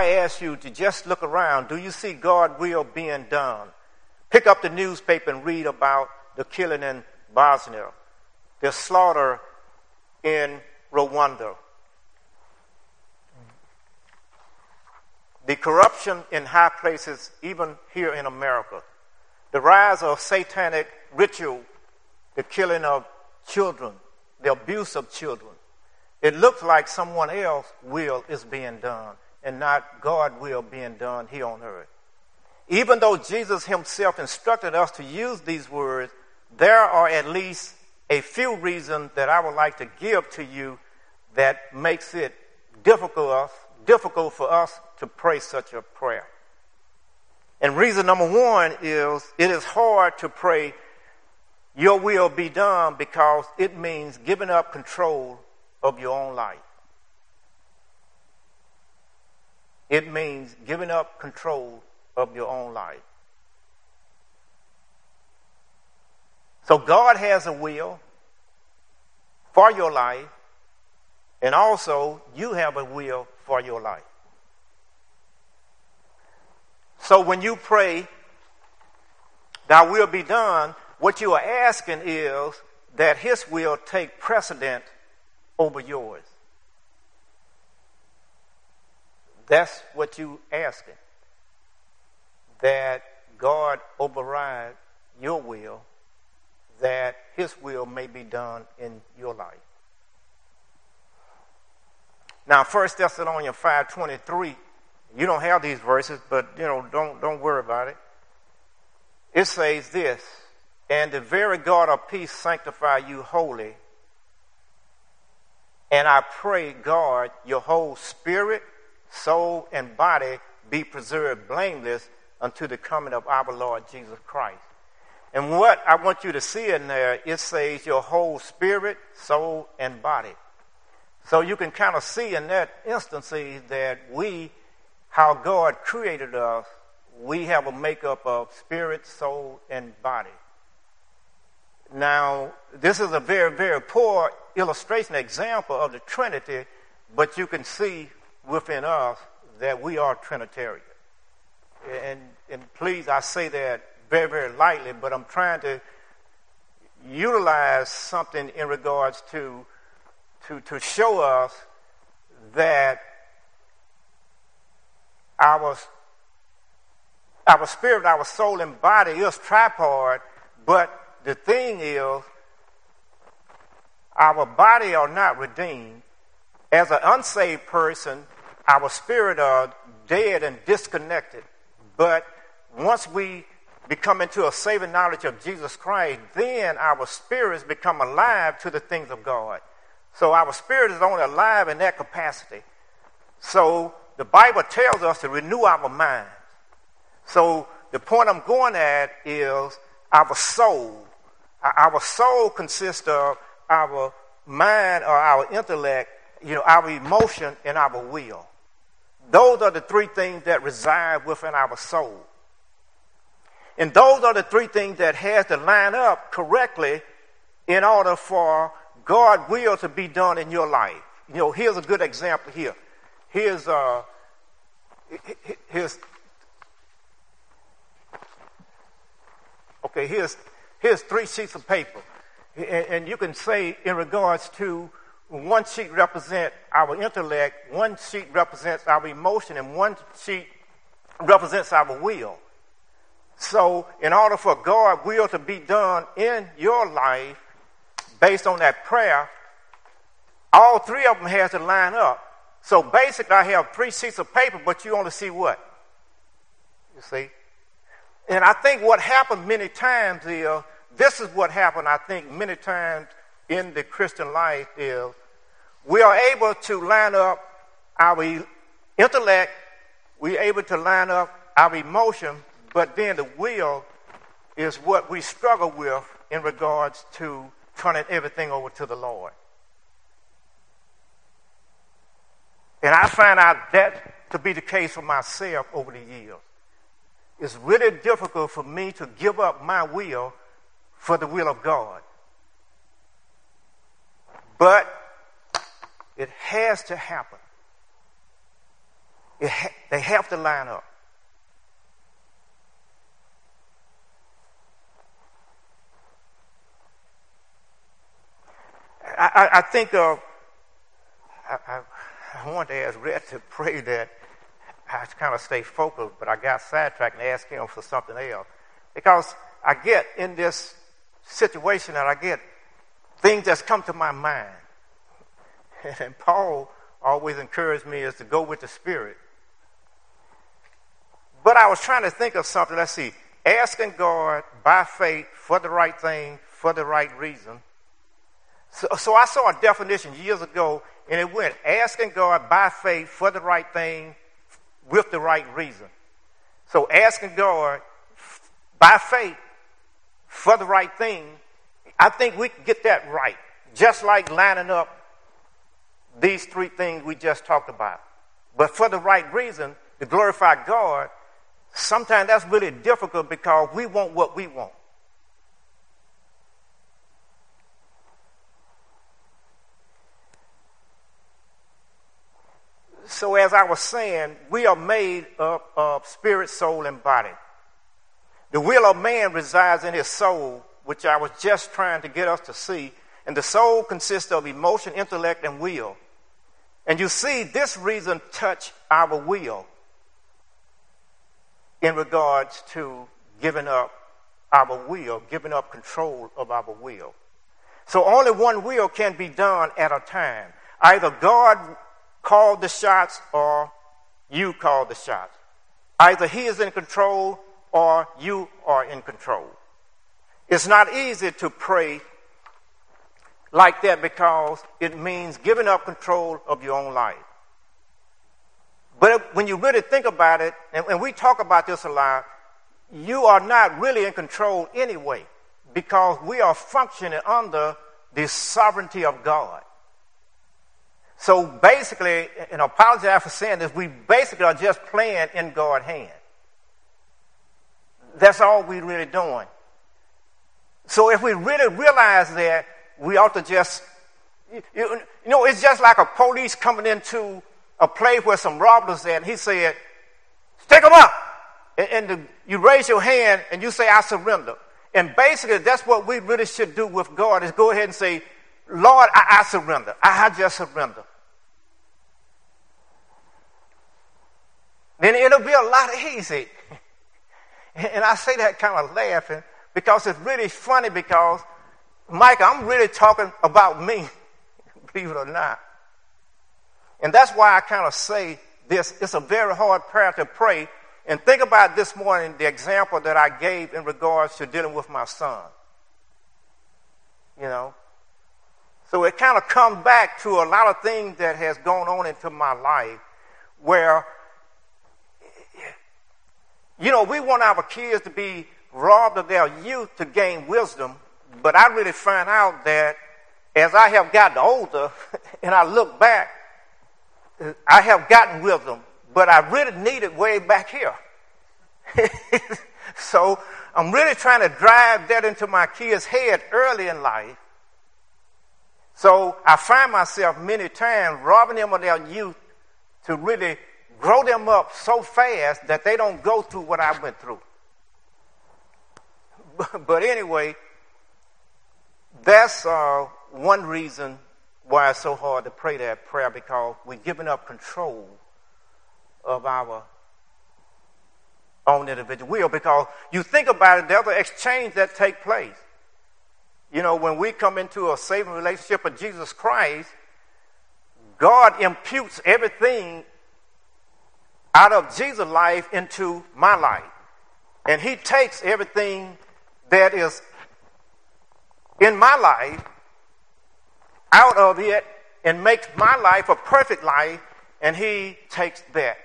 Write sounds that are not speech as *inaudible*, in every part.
I ask you to just look around. Do you see God's will being done? Pick up the newspaper and read about the killing in Bosnia, the slaughter in Rwanda, the corruption in high places, even here in America, the rise of satanic ritual, the killing of children, the abuse of children. It looks like someone else's will is being done and not God will being done here on earth. Even though Jesus himself instructed us to use these words, there are at least a few reasons that I would like to give to you that makes it difficult, difficult for us to pray such a prayer. And reason number one is it is hard to pray, Your will be done, because it means giving up control of your own life. It means giving up control of your own life. So God has a will for your life, and also you have a will for your life. So when you pray, Thy will be done, what you are asking is that His will take precedent over yours. That's what you asking. That God override your will, that His will may be done in your life. Now, 1 Thessalonians 5.23, you don't have these verses, but, you know, don't, don't worry about it. It says this, And the very God of peace sanctify you wholly. And I pray, God, your whole spirit, soul, and body be preserved blameless unto the coming of our Lord Jesus Christ. And what I want you to see in there, it says your whole spirit, soul, and body. So you can kind of see in that instance that we, how God created us, we have a makeup of spirit, soul, and body. Now, this is a very, very poor illustration, example of the Trinity, but you can see within us that we are Trinitarian. And, and please, I say that very, very lightly, but I'm trying to utilize something in regards to, to, to show us that our, our spirit, our soul, and body is tripod, but the thing is, our body are not redeemed. As an unsaved person, our spirit are dead and disconnected. But once we become into a saving knowledge of Jesus Christ, then our spirits become alive to the things of God. So our spirit is only alive in that capacity. So the Bible tells us to renew our minds. So the point I'm going at is our soul. Our soul consists of our mind or our intellect, you know, our emotion and our will. Those are the three things that reside within our soul. And those are the three things that has to line up correctly in order for God's will to be done in your life. You know, here's a good example here. Here's uh here's okay, here's here's three sheets of paper. And, and you can say in regards to one sheet represents our intellect, one sheet represents our emotion, and one sheet represents our will. So, in order for God's will to be done in your life, based on that prayer, all three of them has to line up. So basically, I have three sheets of paper, but you only see what? You see? And I think what happened many times is this is what happened, I think, many times in the Christian life is we are able to line up our intellect, we're able to line up our emotion, but then the will is what we struggle with in regards to turning everything over to the Lord. And I find out that to be the case for myself over the years. It's really difficult for me to give up my will for the will of God. But it has to happen. Ha- They have to line up. I, I, I think of, I, I, I want to ask Red to *laughs* pray that I kind of stay focused, but I got sidetracked and asked him for something else. Because I get in this situation that I get things that's come to my mind. *laughs* And Paul always encouraged me is to go with the Spirit. But I was trying to think of something. Let's see. Asking God by faith for the right thing, for the right reason. So, so I saw a definition years ago, and it went asking God by faith for the right thing, with the right reason. So asking God by faith for the right thing, I think we can get that right. Just like lining up these three things we just talked about. But for the right reason, to glorify God, sometimes that's really difficult because we want what we want. So, as I was saying, we are made up of spirit, soul, and body. The will of man resides in his soul, which I was just trying to get us to see. And the soul consists of emotion, intellect, and will. And you see, this reason touch our will in regards to giving up our will, giving up control of our will. So only one will can be done at a time. Either God called the shots or you call the shots. Either he is in control or you are in control. It's not easy to pray like that because it means giving up control of your own life. But when you really think about it, and, and we talk about this a lot, you are not really in control anyway because we are functioning under the sovereignty of God. So basically, and apologize for saying this, we basically are just playing in God's hand. That's all we're really doing. So if we really realize that, we ought to just, you, you know, it's just like a police coming into a place where some robbers at, and he said, "Take them up," and, and the, you raise your hand and you say, "I surrender." And basically, that's what we really should do with God: is go ahead and say, "Lord, I, I surrender. I, I just surrender." then it'll be a lot easy. *laughs* And I say that kind of laughing because it's really funny because, Mike, I'm really talking about me, *laughs* believe it or not. And that's why I kind of say this. It's a very hard prayer to pray. And think about this morning the example that I gave in regards to dealing with my son. You know? So it kind of comes back to a lot of things that has gone on into my life where you know, we want our kids to be robbed of their youth to gain wisdom, but I really find out that as I have gotten older *laughs* and I look back, I have gotten wisdom, but I really need it way back here. *laughs* so I'm really trying to drive that into my kids' head early in life. So I find myself many times robbing them of their youth to really grow them up so fast that they don't go through what I went through. *laughs* But anyway, that's uh, one reason why it's so hard to pray that prayer because we're giving up control of our own individual will. Because you think about it, there's an exchange that takes place. You know, when we come into a saving relationship with Jesus Christ, God imputes everything out of Jesus' life into my life. And he takes everything that is in my life out of it and makes my life a perfect life, and he takes that.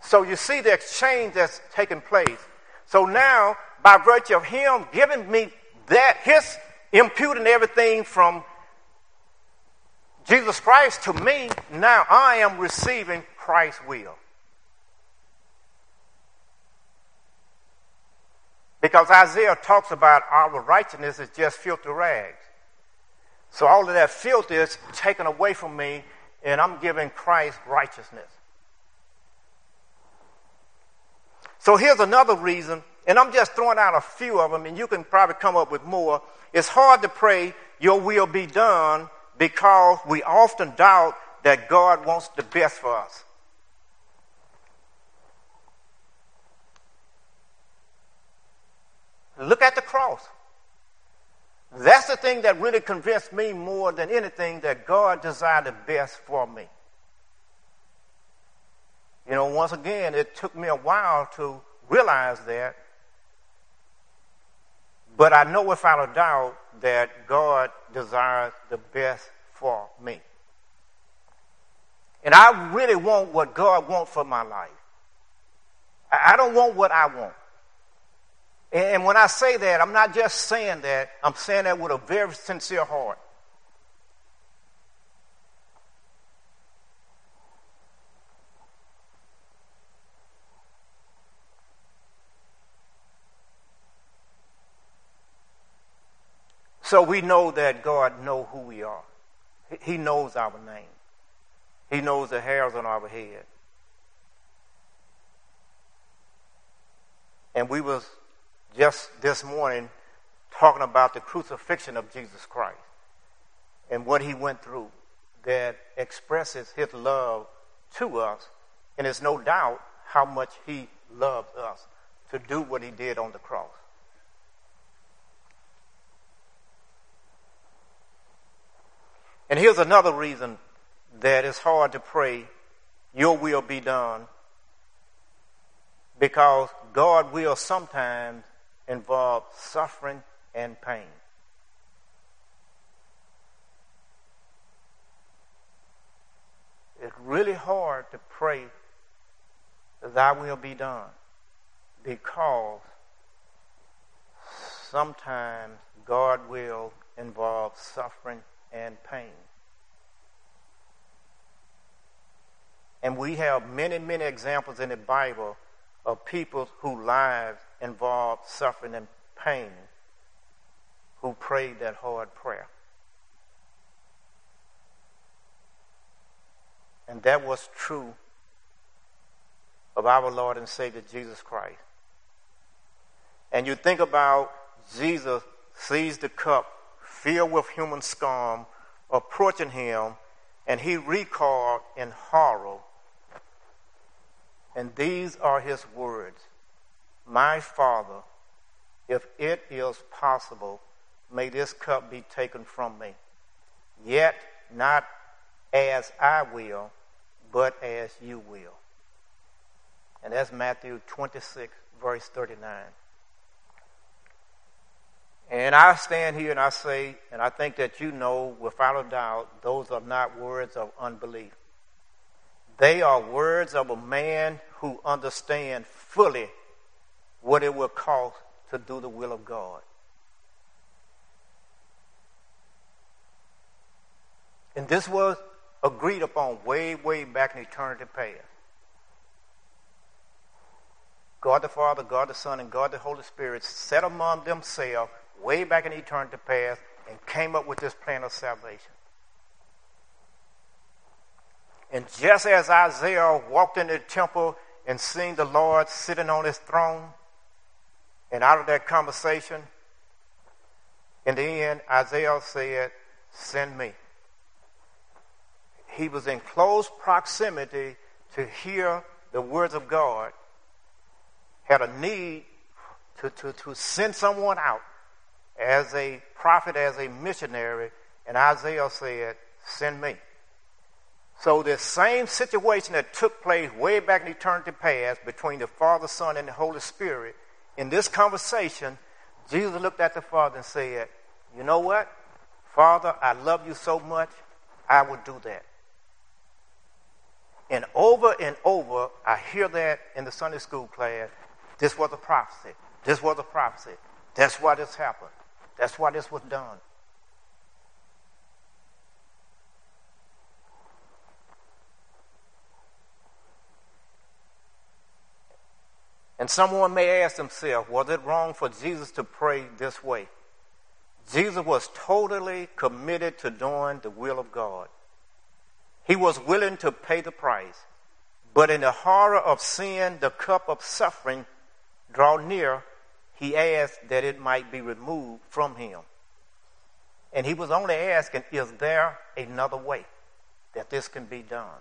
So you see the exchange that's taking place. So now, by virtue of him giving me that, his imputing everything from Jesus Christ to me, now I am receiving Christ's will. Because Isaiah talks about our righteousness is just filthy rags. So all of that filth is taken away from me, and I'm giving Christ righteousness. So here's another reason, and I'm just throwing out a few of them, and you can probably come up with more. It's hard to pray, Your will be done, because we often doubt that God wants the best for us. Look at the cross. That's the thing that really convinced me more than anything that God desired the best for me. You know, once again, it took me a while to realize that. But I know without a doubt that God desires the best for me. And I really want what God wants for my life. I don't want what I want. And when I say that, I'm not just saying that, I'm saying that with a very sincere heart. So we know that God knows who we are. He knows our name. He knows the hairs on our head. And we was just this morning talking about the crucifixion of Jesus Christ and what he went through that expresses his love to us. And there's no doubt how much he loved us to do what he did on the cross. And here's another reason that it's hard to pray, Your will be done, because God will sometimes involve suffering and pain. It's really hard to pray thy will be done because sometimes God will involve suffering and pain. And we have many, many examples in the Bible of people whose lives involved suffering and pain who prayed that hard prayer. And that was true of our Lord and Savior Jesus Christ. And you think about Jesus sees the cup filled with human scum approaching him, and he recoiled in horror and these are his words My Father, if it is possible, may this cup be taken from me. Yet not as I will, but as you will. And that's Matthew 26, verse 39. And I stand here and I say, and I think that you know without a doubt, those are not words of unbelief. They are words of a man who understands fully what it will cost to do the will of God. And this was agreed upon way, way back in eternity past. God the Father, God the Son, and God the Holy Spirit set among themselves way back in eternity past and came up with this plan of salvation. And just as Isaiah walked into the temple and seen the Lord sitting on his throne, and out of that conversation, in the end, Isaiah said, Send me. He was in close proximity to hear the words of God, had a need to, to, to send someone out as a prophet, as a missionary, and Isaiah said, Send me. So, this same situation that took place way back in eternity past between the Father, Son, and the Holy Spirit, in this conversation, Jesus looked at the Father and said, You know what? Father, I love you so much, I will do that. And over and over, I hear that in the Sunday school class. This was a prophecy. This was a prophecy. That's why this happened. That's why this was done. And someone may ask themselves, was it wrong for Jesus to pray this way? Jesus was totally committed to doing the will of God. He was willing to pay the price. But in the horror of sin, the cup of suffering draw near, he asked that it might be removed from him. And he was only asking, is there another way that this can be done?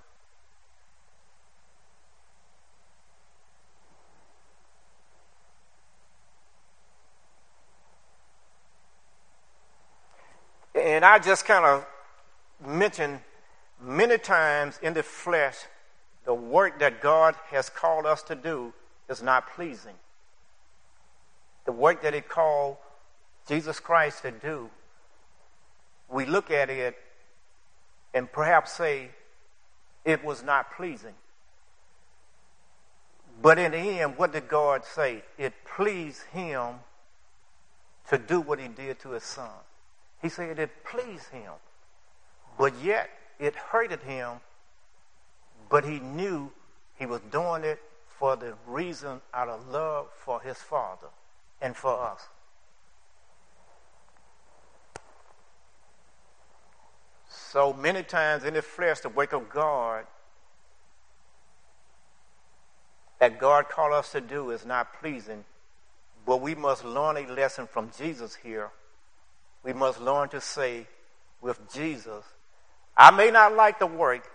And I just kind of mentioned many times in the flesh the work that God has called us to do is not pleasing. The work that He called Jesus Christ to do, we look at it and perhaps say it was not pleasing. But in the end, what did God say? It pleased Him to do what He did to His Son. He said it pleased Him, but yet it hurted Him but he knew he was doing it for the reason out of love for his father and for us. So many times in the flesh, the work of God that God called us to do is not pleasing, but we must learn a lesson from Jesus here. We must learn to say with Jesus, I may not like the work,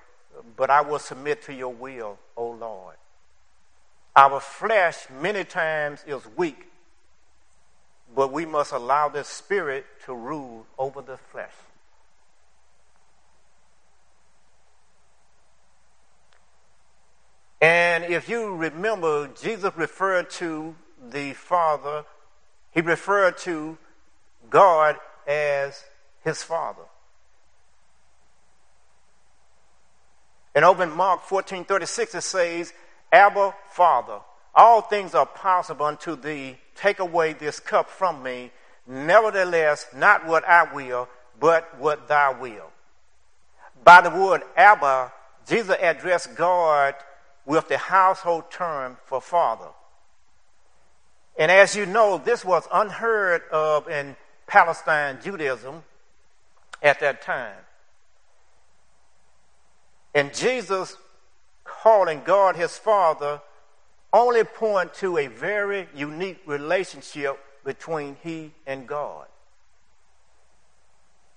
but I will submit to your will, O Lord. Our flesh many times is weak, but we must allow the Spirit to rule over the flesh. And if you remember, Jesus referred to the Father, he referred to God as his Father. In over in Mark 14 36, it says, Abba, Father, all things are possible unto thee. Take away this cup from me. Nevertheless, not what I will, but what thou will. By the word Abba, Jesus addressed God with the household term for father. And as you know, this was unheard of in Palestine Judaism at that time. And Jesus calling God his Father only point to a very unique relationship between he and God.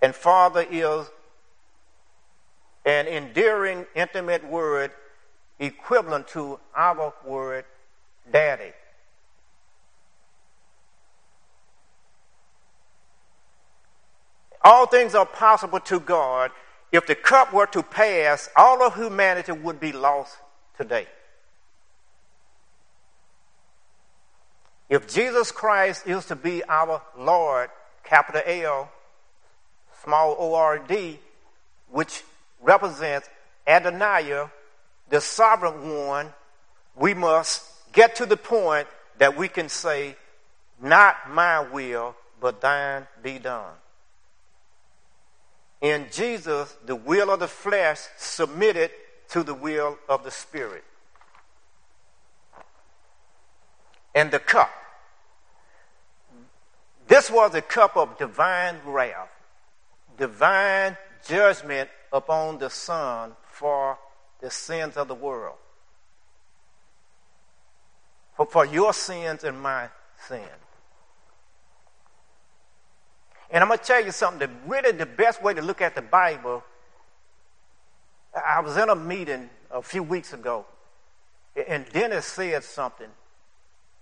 And Father is an endearing, intimate word equivalent to our word daddy. All things are possible to God if the cup were to pass, all of humanity would be lost today. If Jesus Christ is to be our Lord, capital L, small O R D, which represents Adonai, the sovereign one, we must get to the point that we can say, Not my will, but thine be done. In Jesus, the will of the flesh submitted to the will of the Spirit. And the cup. This was a cup of divine wrath, divine judgment upon the Son for the sins of the world. For, for your sins and my sins. And I'm going to tell you something that really the best way to look at the Bible. I was in a meeting a few weeks ago, and Dennis said something.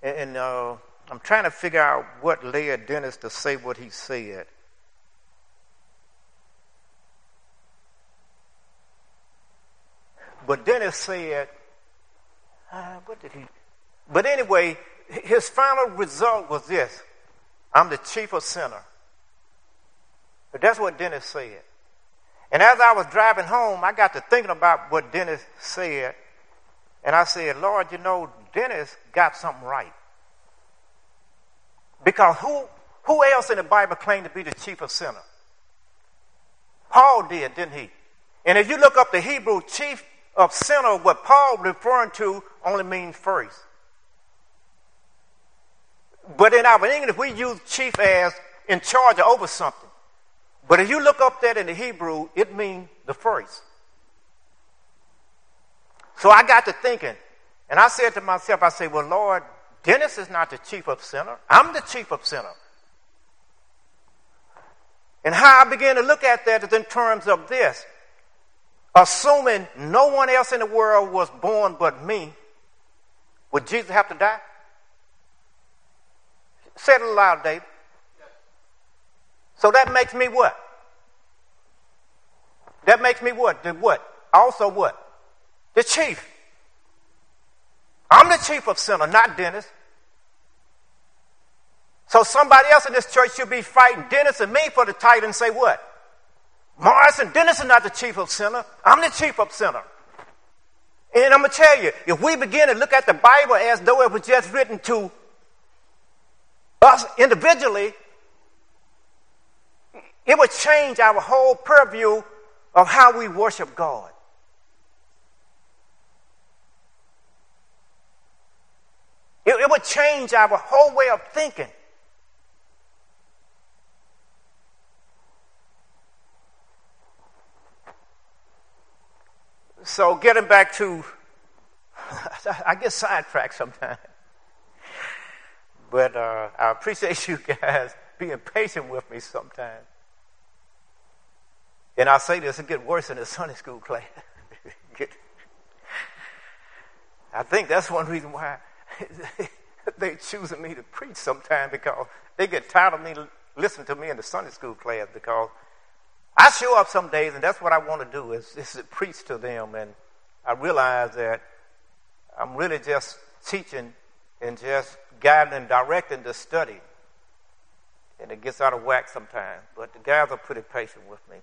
And uh, I'm trying to figure out what led Dennis to say what he said. But Dennis said, uh, what did he? But anyway, his final result was this I'm the chief of sinner. But that's what Dennis said. And as I was driving home, I got to thinking about what Dennis said. And I said, Lord, you know, Dennis got something right. Because who, who else in the Bible claimed to be the chief of sinners? Paul did, didn't he? And if you look up the Hebrew chief of sinner, what Paul referring to only means first. But in our English, we use chief as in charge or over something. But if you look up that in the Hebrew, it means the first. So I got to thinking, and I said to myself, I said, well, Lord, Dennis is not the chief of sinner. I'm the chief of sinner. And how I began to look at that is in terms of this. Assuming no one else in the world was born but me, would Jesus have to die? Say it aloud, David. So that makes me what? That makes me what? The what? Also what? The chief. I'm the chief of sinner, not Dennis. So somebody else in this church should be fighting Dennis and me for the title and say what? Morrison, Dennis is not the chief of sinner. I'm the chief of sinner. And I'm going to tell you, if we begin to look at the Bible as though it was just written to us individually, it would change our whole purview of how we worship God. It, it would change our whole way of thinking. So, getting back to, *laughs* I get sidetracked sometimes. But uh, I appreciate *laughs* you guys being patient with me sometimes. And I say this, it get worse in the Sunday school class. *laughs* I think that's one reason why *laughs* they're choosing me to preach sometimes because they get tired of me listening to me in the Sunday school class because I show up some days and that's what I want to do is, is to preach to them and I realize that I'm really just teaching and just guiding and directing the study. And it gets out of whack sometimes, but the guys are pretty patient with me.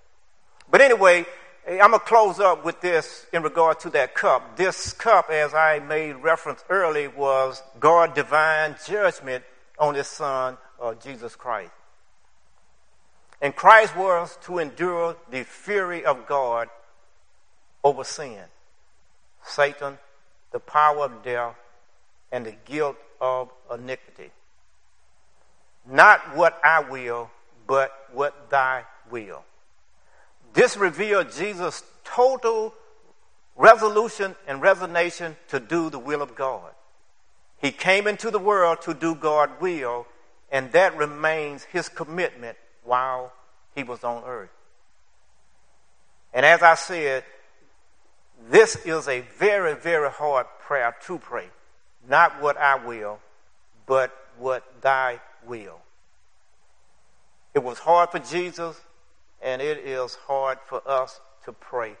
But anyway, I'm going to close up with this in regard to that cup. This cup, as I made reference early, was God's divine judgment on his son, uh, Jesus Christ. And Christ was to endure the fury of God over sin, Satan, the power of death, and the guilt of iniquity. Not what I will, but what thy will. This revealed Jesus' total resolution and resignation to do the will of God. He came into the world to do God's will, and that remains his commitment while he was on earth. And as I said, this is a very, very hard prayer to pray. Not what I will, but what thy will. It was hard for Jesus and it is hard for us to pray,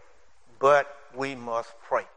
but we must pray.